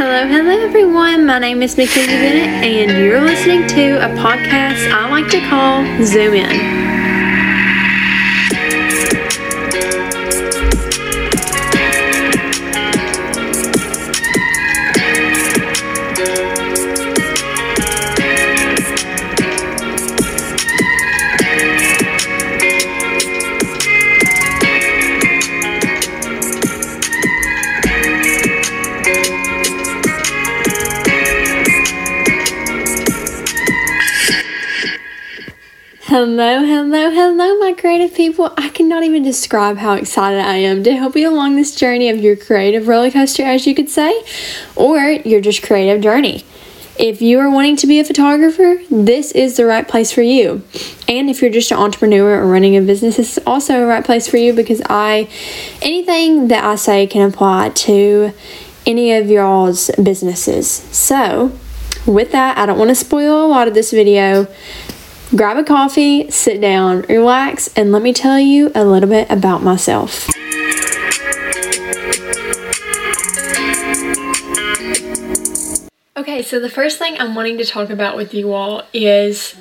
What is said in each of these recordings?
Hello, hello everyone. My name is Mackenzie Bennett, and you're listening to a podcast I like to call Zoom In. Hello, hello, hello, my creative people. I cannot even describe how excited I am to help you along this journey of your creative roller coaster, as you could say, or your just creative journey. If you are wanting to be a photographer, this is the right place for you. And if you're just an entrepreneur or running a business, this is also a right place for you because I, anything that I say can apply to any of y'all's businesses. So, with that, I don't want to spoil a lot of this video grab a coffee, sit down, relax, and let me tell you a little bit about myself. Okay, so the first thing I'm wanting to talk about with you all is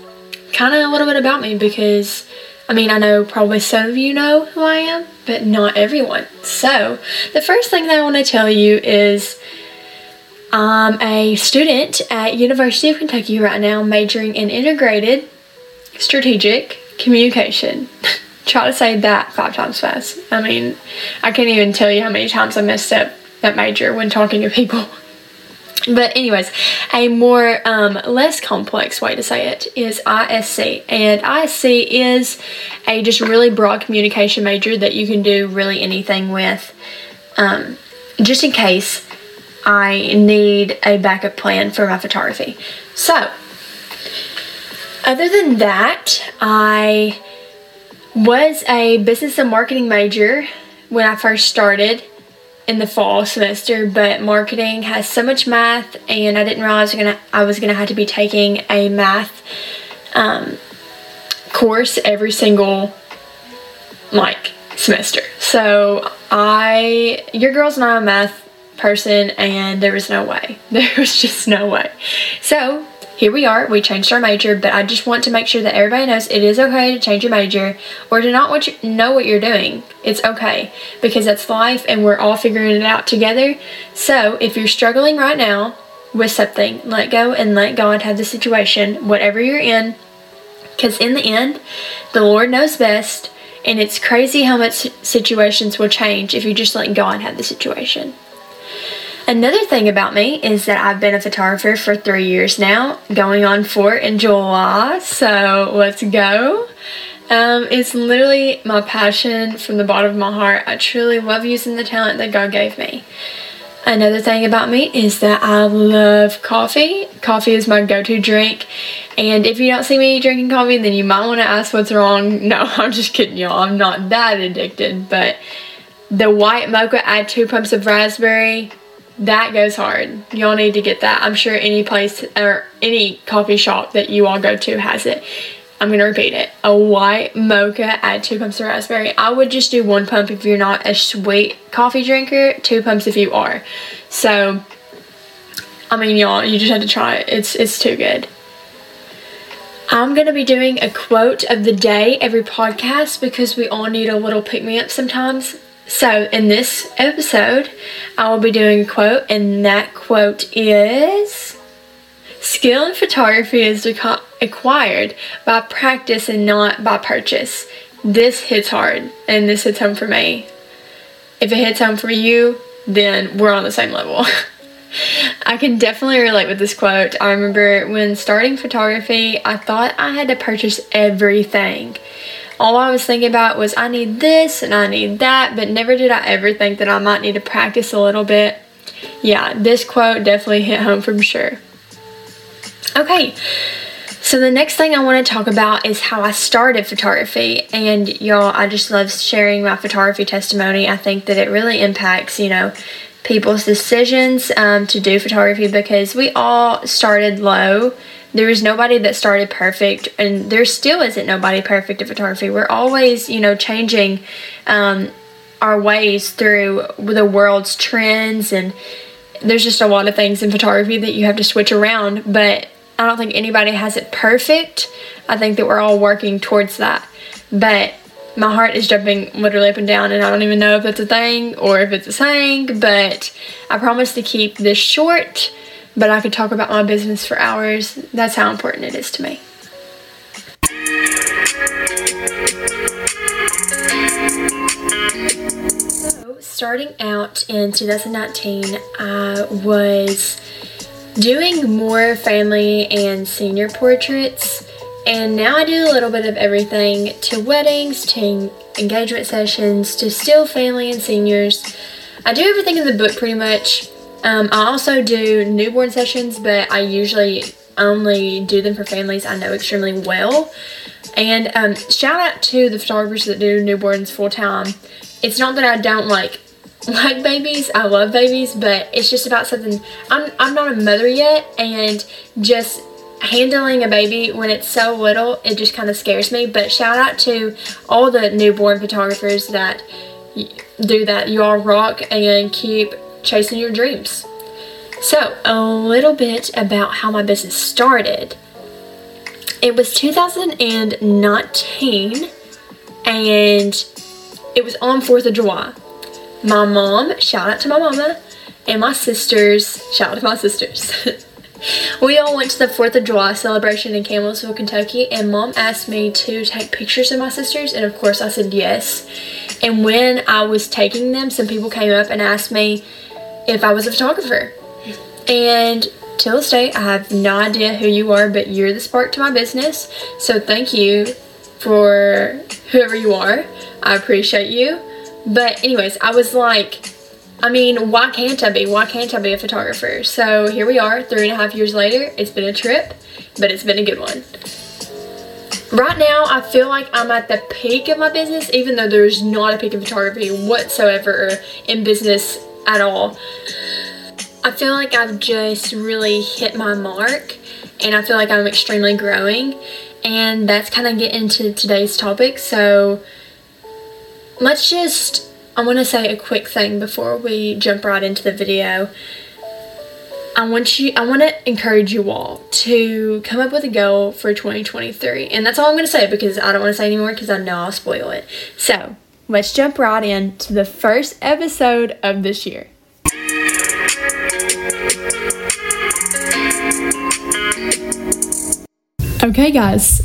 kind of a little bit about me because I mean, I know probably some of you know who I am, but not everyone. So, the first thing that I want to tell you is I'm a student at University of Kentucky right now, majoring in integrated strategic communication. Try to say that five times fast. I mean, I can't even tell you how many times I messed up that major when talking to people. But anyways, a more um, less complex way to say it is ISC, and ISC is a just really broad communication major that you can do really anything with. Um, just in case I need a backup plan for my photography. So other than that, I was a business and marketing major when I first started in the fall semester, but marketing has so much math, and I didn't realize I was gonna, have to be taking a math um, course every single like semester. So I, your girl's not a math person, and there was no way. There was just no way. So here we are, we changed our major, but I just want to make sure that everybody knows it is okay to change your major or to not you, know what you're doing. It's okay because that's life and we're all figuring it out together. So if you're struggling right now with something, let go and let God have the situation, whatever you're in, because in the end, the Lord knows best. And it's crazy how much situations will change if you just let God have the situation. Another thing about me is that I've been a photographer for three years now, going on four in July, so let's go. Um, it's literally my passion from the bottom of my heart. I truly love using the talent that God gave me. Another thing about me is that I love coffee. Coffee is my go-to drink. And if you don't see me drinking coffee, then you might want to ask what's wrong. No, I'm just kidding y'all. I'm not that addicted. But the white mocha, add two pumps of raspberry, that goes hard. Y'all need to get that. I'm sure any place or any coffee shop that you all go to has it. I'm gonna repeat it. A white mocha, add two pumps of raspberry. I would just do one pump if you're not a sweet coffee drinker, two pumps if you are. So, I mean, y'all, you just have to try it. It's it's too good. I'm gonna be doing a quote of the day every podcast because we all need a little pick me up sometimes. So, in this episode, I will be doing a quote, and that quote is Skill in photography is acquired by practice and not by purchase. This hits hard, and this hits home for me. If it hits home for you, then we're on the same level. I can definitely relate with this quote. I remember when starting photography, I thought I had to purchase everything all I was thinking about was I need this and I need that, but never did I ever think that I might need to practice a little bit. Yeah, this quote definitely hit home for sure. Okay, so the next thing I want to talk about is how I started photography. And y'all, I just love sharing my photography testimony. I think that it really impacts, you know, people's decisions um, to do photography because we all started low there was nobody that started perfect and there still isn't nobody perfect at photography we're always you know changing um, our ways through the world's trends and there's just a lot of things in photography that you have to switch around, but I don't think anybody has it perfect. I think that we're all working towards that. But my heart is jumping literally up and down and I don't even know if it's a thing or if it's a saying, but I promise to keep this short, but I could talk about my business for hours. That's how important it is to me. So, starting out in 2019, I was doing more family and senior portraits and now I do a little bit of everything to weddings, to engagement sessions, to still family and seniors. I do everything in the book pretty much. Um, I also do newborn sessions, but I usually only do them for families I know extremely well. And um, shout out to the photographers that do newborns full time. It's not that I don't like like babies. I love babies, but it's just about something. I'm I'm not a mother yet, and just handling a baby when it's so little, it just kind of scares me. But shout out to all the newborn photographers that do that. You all rock and keep chasing your dreams. So, a little bit about how my business started. It was 2019 and it was on 4th of July. My mom, shout out to my mama, and my sisters, shout out to my sisters. we all went to the 4th of July celebration in Campbellsville, Kentucky, and mom asked me to take pictures of my sisters, and of course I said yes. And when I was taking them, some people came up and asked me if I was a photographer. And till this day, I have no idea who you are, but you're the spark to my business. So thank you for whoever you are. I appreciate you. But anyways, I was like, I mean, why can't I be? Why can't I be a photographer? So here we are, three and a half years later. It's been a trip, but it's been a good one. Right now, I feel like I'm at the peak of my business, even though there's not a peak of photography whatsoever in business at all. I feel like I've just really hit my mark, and I feel like I'm extremely growing, and that's kind of get into today's topic. So let's just I want to say a quick thing before we jump right into the video. I want you I want to encourage you all to come up with a goal for 2023. And that's all I'm going to say because I don't want to say anymore because I know I'll spoil it. So, let's jump right in to the first episode of this year. Okay, guys,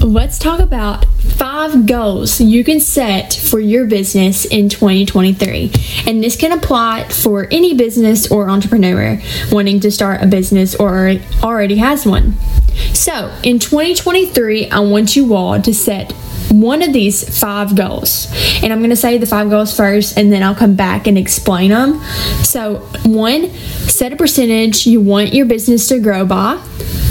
let's talk about five goals you can set for your business in 2023. And this can apply for any business or entrepreneur wanting to start a business or already has one. So, in 2023, I want you all to set one of these five goals. And I'm going to say the five goals first and then I'll come back and explain them. So, one, set a percentage you want your business to grow by.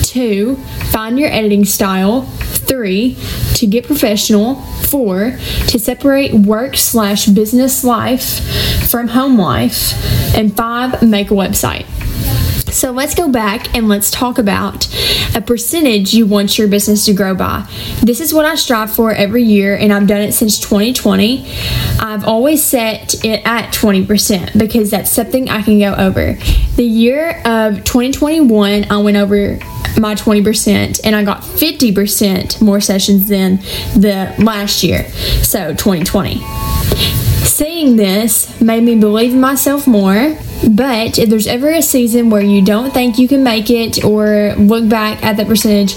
Two, find your editing style. Three, to get professional. Four, to separate work slash business life from home life. And five, make a website. So let's go back and let's talk about a percentage you want your business to grow by. This is what I strive for every year, and I've done it since 2020. I've always set it at 20% because that's something I can go over. The year of 2021, I went over my 20% and I got 50% more sessions than the last year. So 2020. Seeing this made me believe in myself more, but if there's ever a season where you don't think you can make it or look back at that percentage,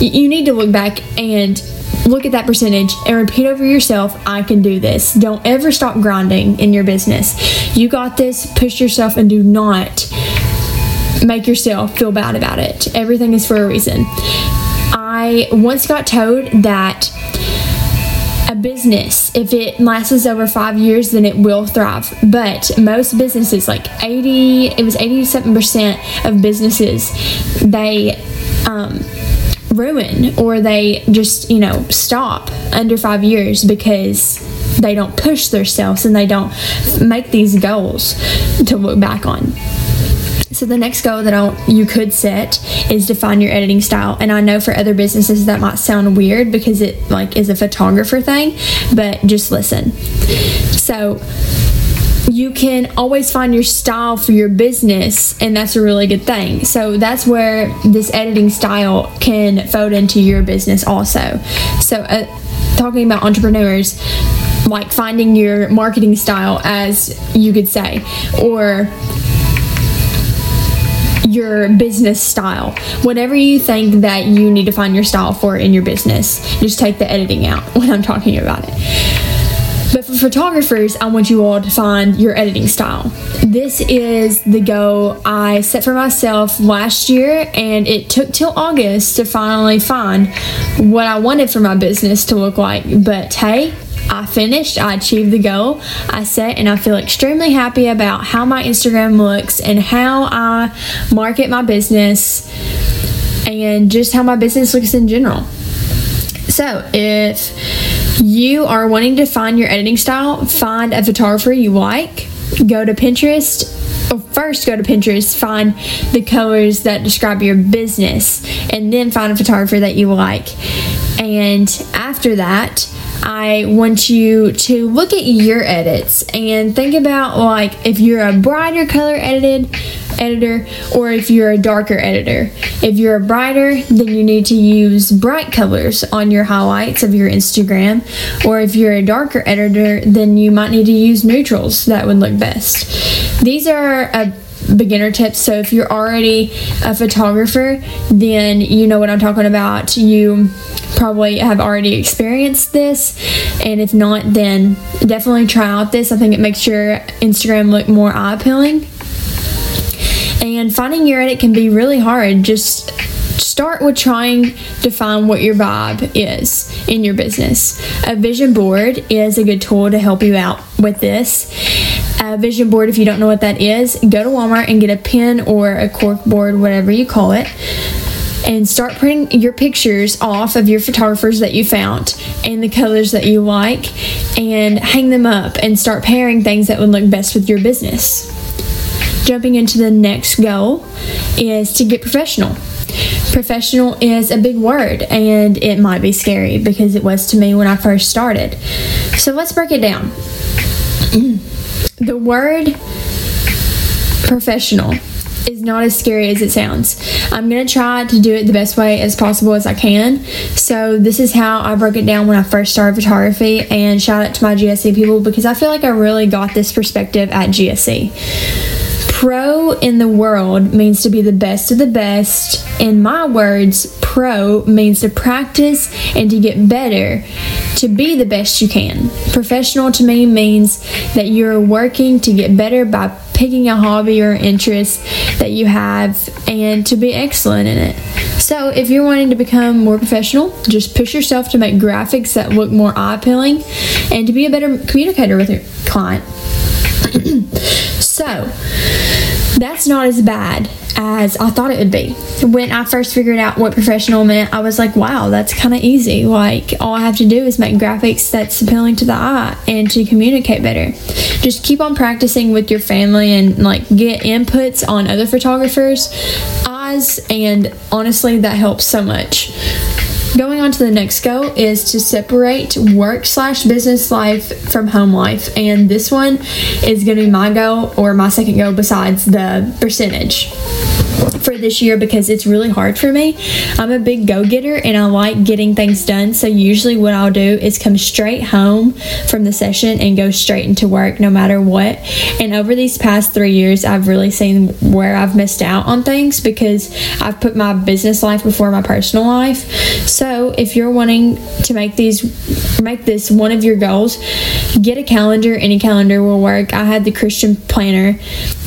you need to look back and look at that percentage and repeat over yourself I can do this. Don't ever stop grinding in your business. You got this, push yourself, and do not make yourself feel bad about it. Everything is for a reason. I once got told that business, if it lasts over five years, then it will thrive. But most businesses, like 80, it was 87% of businesses, they um, ruin or they just, you know, stop under five years because they don't push themselves and they don't make these goals to look back on. So the next goal that I'll, you could set is define your editing style. And I know for other businesses that might sound weird because it like is a photographer thing, but just listen. So you can always find your style for your business, and that's a really good thing. So that's where this editing style can fold into your business also. So, uh, talking about entrepreneurs, like finding your marketing style, as you could say, or your business style. Whatever you think that you need to find your style for in your business, just take the editing out when I'm talking about it. But for photographers, I want you all to find your editing style. This is the goal I set for myself last year, and it took till August to finally find what I wanted for my business to look like. But hey, I finished, I achieved the goal I set, and I feel extremely happy about how my Instagram looks and how I market my business and just how my business looks in general. So, if you are wanting to find your editing style, find a photographer you like, go to Pinterest. Well, first, go to Pinterest, find the colors that describe your business, and then find a photographer that you like. And after that, I want you to look at your edits and think about like if you're a brighter color edited editor or if you're a darker editor. If you're a brighter, then you need to use bright colors on your highlights of your Instagram. Or if you're a darker editor, then you might need to use neutrals. That would look best. These are a beginner tips. So if you're already a photographer, then you know what I'm talking about. You probably have already experienced this, and if not, then definitely try out this. I think it makes your Instagram look more eye appealing. And finding your edit can be really hard. Just start with trying to find what your vibe is in your business. A vision board is a good tool to help you out with this. A vision board, if you don't know what that is, go to Walmart and get a pen or a cork board, whatever you call it and start printing your pictures off of your photographers that you found and the colors that you like and hang them up and start pairing things that would look best with your business. Jumping into the next goal is to get professional. Professional is a big word and it might be scary because it was to me when I first started. So let's break it down. the word professional is not as scary as it sounds. I'm going to try to do it the best way as possible as I can. So, this is how I broke it down when I first started photography. And shout out to my GSC people because I feel like I really got this perspective at GSC. Pro in the world means to be the best of the best. In my words, pro means to practice and to get better to be the best you can. Professional to me means that you're working to get better by picking a hobby or interest that you have and to be excellent in it. So, if you're wanting to become more professional, just push yourself to make graphics that look more eye appealing and to be a better communicator with your client. So, that's not as bad as I thought it would be. When I first figured out what professional meant, I was like, wow, that's kind of easy. Like, all I have to do is make graphics that's appealing to the eye and to communicate better. Just keep on practicing with your family and like get inputs on other photographers' eyes, and honestly, that helps so much. Going on to the next goal is to separate work slash business life from home life. And this one is going to be my goal or my second goal besides the percentage for this year because it's really hard for me. I'm a big go getter and I like getting things done. So, usually, what I'll do is come straight home from the session and go straight into work no matter what. And over these past three years, I've really seen where I've missed out on things because I've put my business life before my personal life. So, if you're wanting to make these, make this one of your goals, get a calendar. Any calendar will work. I had the Christian planner.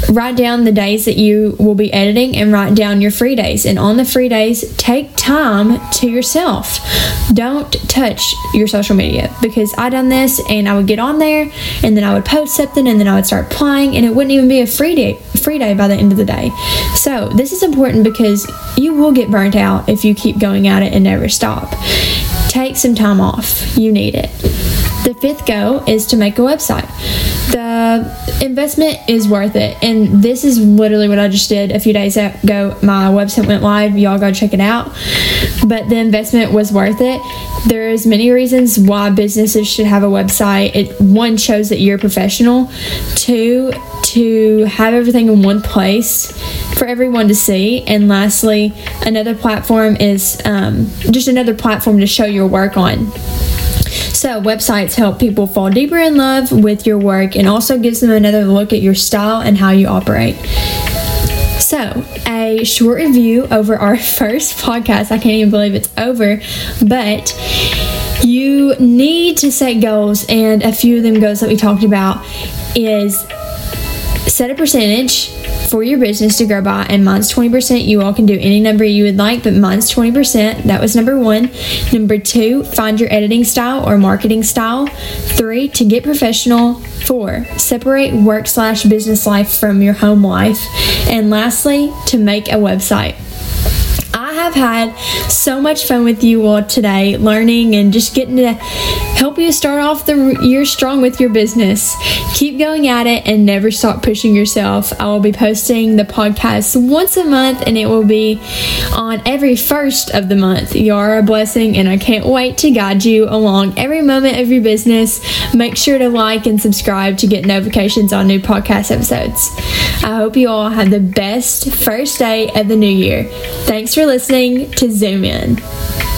Write down the days that you will be editing and write down your free days. And on the free days, take time to yourself. Don't touch your social media because I done this and I would get on there and then I would post something and then I would start playing and it wouldn't even be a free day free day by the end of the day. So this is important because you will get burnt out if you keep going at it and never stop. Take some time off. You need it. The fifth go is to make a website. The investment is worth it. And this is literally what I just did a few days ago. My website went live. Y'all go check it out. But the investment was worth it. There's many reasons why businesses should have a website. It one shows that you're a professional. Two, to have everything in one place for everyone to see. And lastly, another platform is um, just another platform to show your work on. So, websites help people fall deeper in love with your work and also gives them another look at your style and how you operate. So, a short review over our first podcast. I can't even believe it's over, but you need to set goals, and a few of them goals that we talked about is set a percentage for your business to grow by, and mine's 20%. You all can do any number you would like, but mine's 20%. That was number one. Number two, find your editing style or marketing style. Three, to get professional. Four, separate work slash business life from your home life. And lastly, to make a website have had so much fun with you all today, learning and just getting to help you start off the year strong with your business. Keep going at it and never stop pushing yourself. I will be posting the podcast once a month and it will be on every first of the month. You are a blessing and I can't wait to guide you along every moment of your business. Make sure to like and subscribe to get notifications on new podcast episodes. I hope you all have the best first day of the new year. Thanks for listening listening to Zoom In.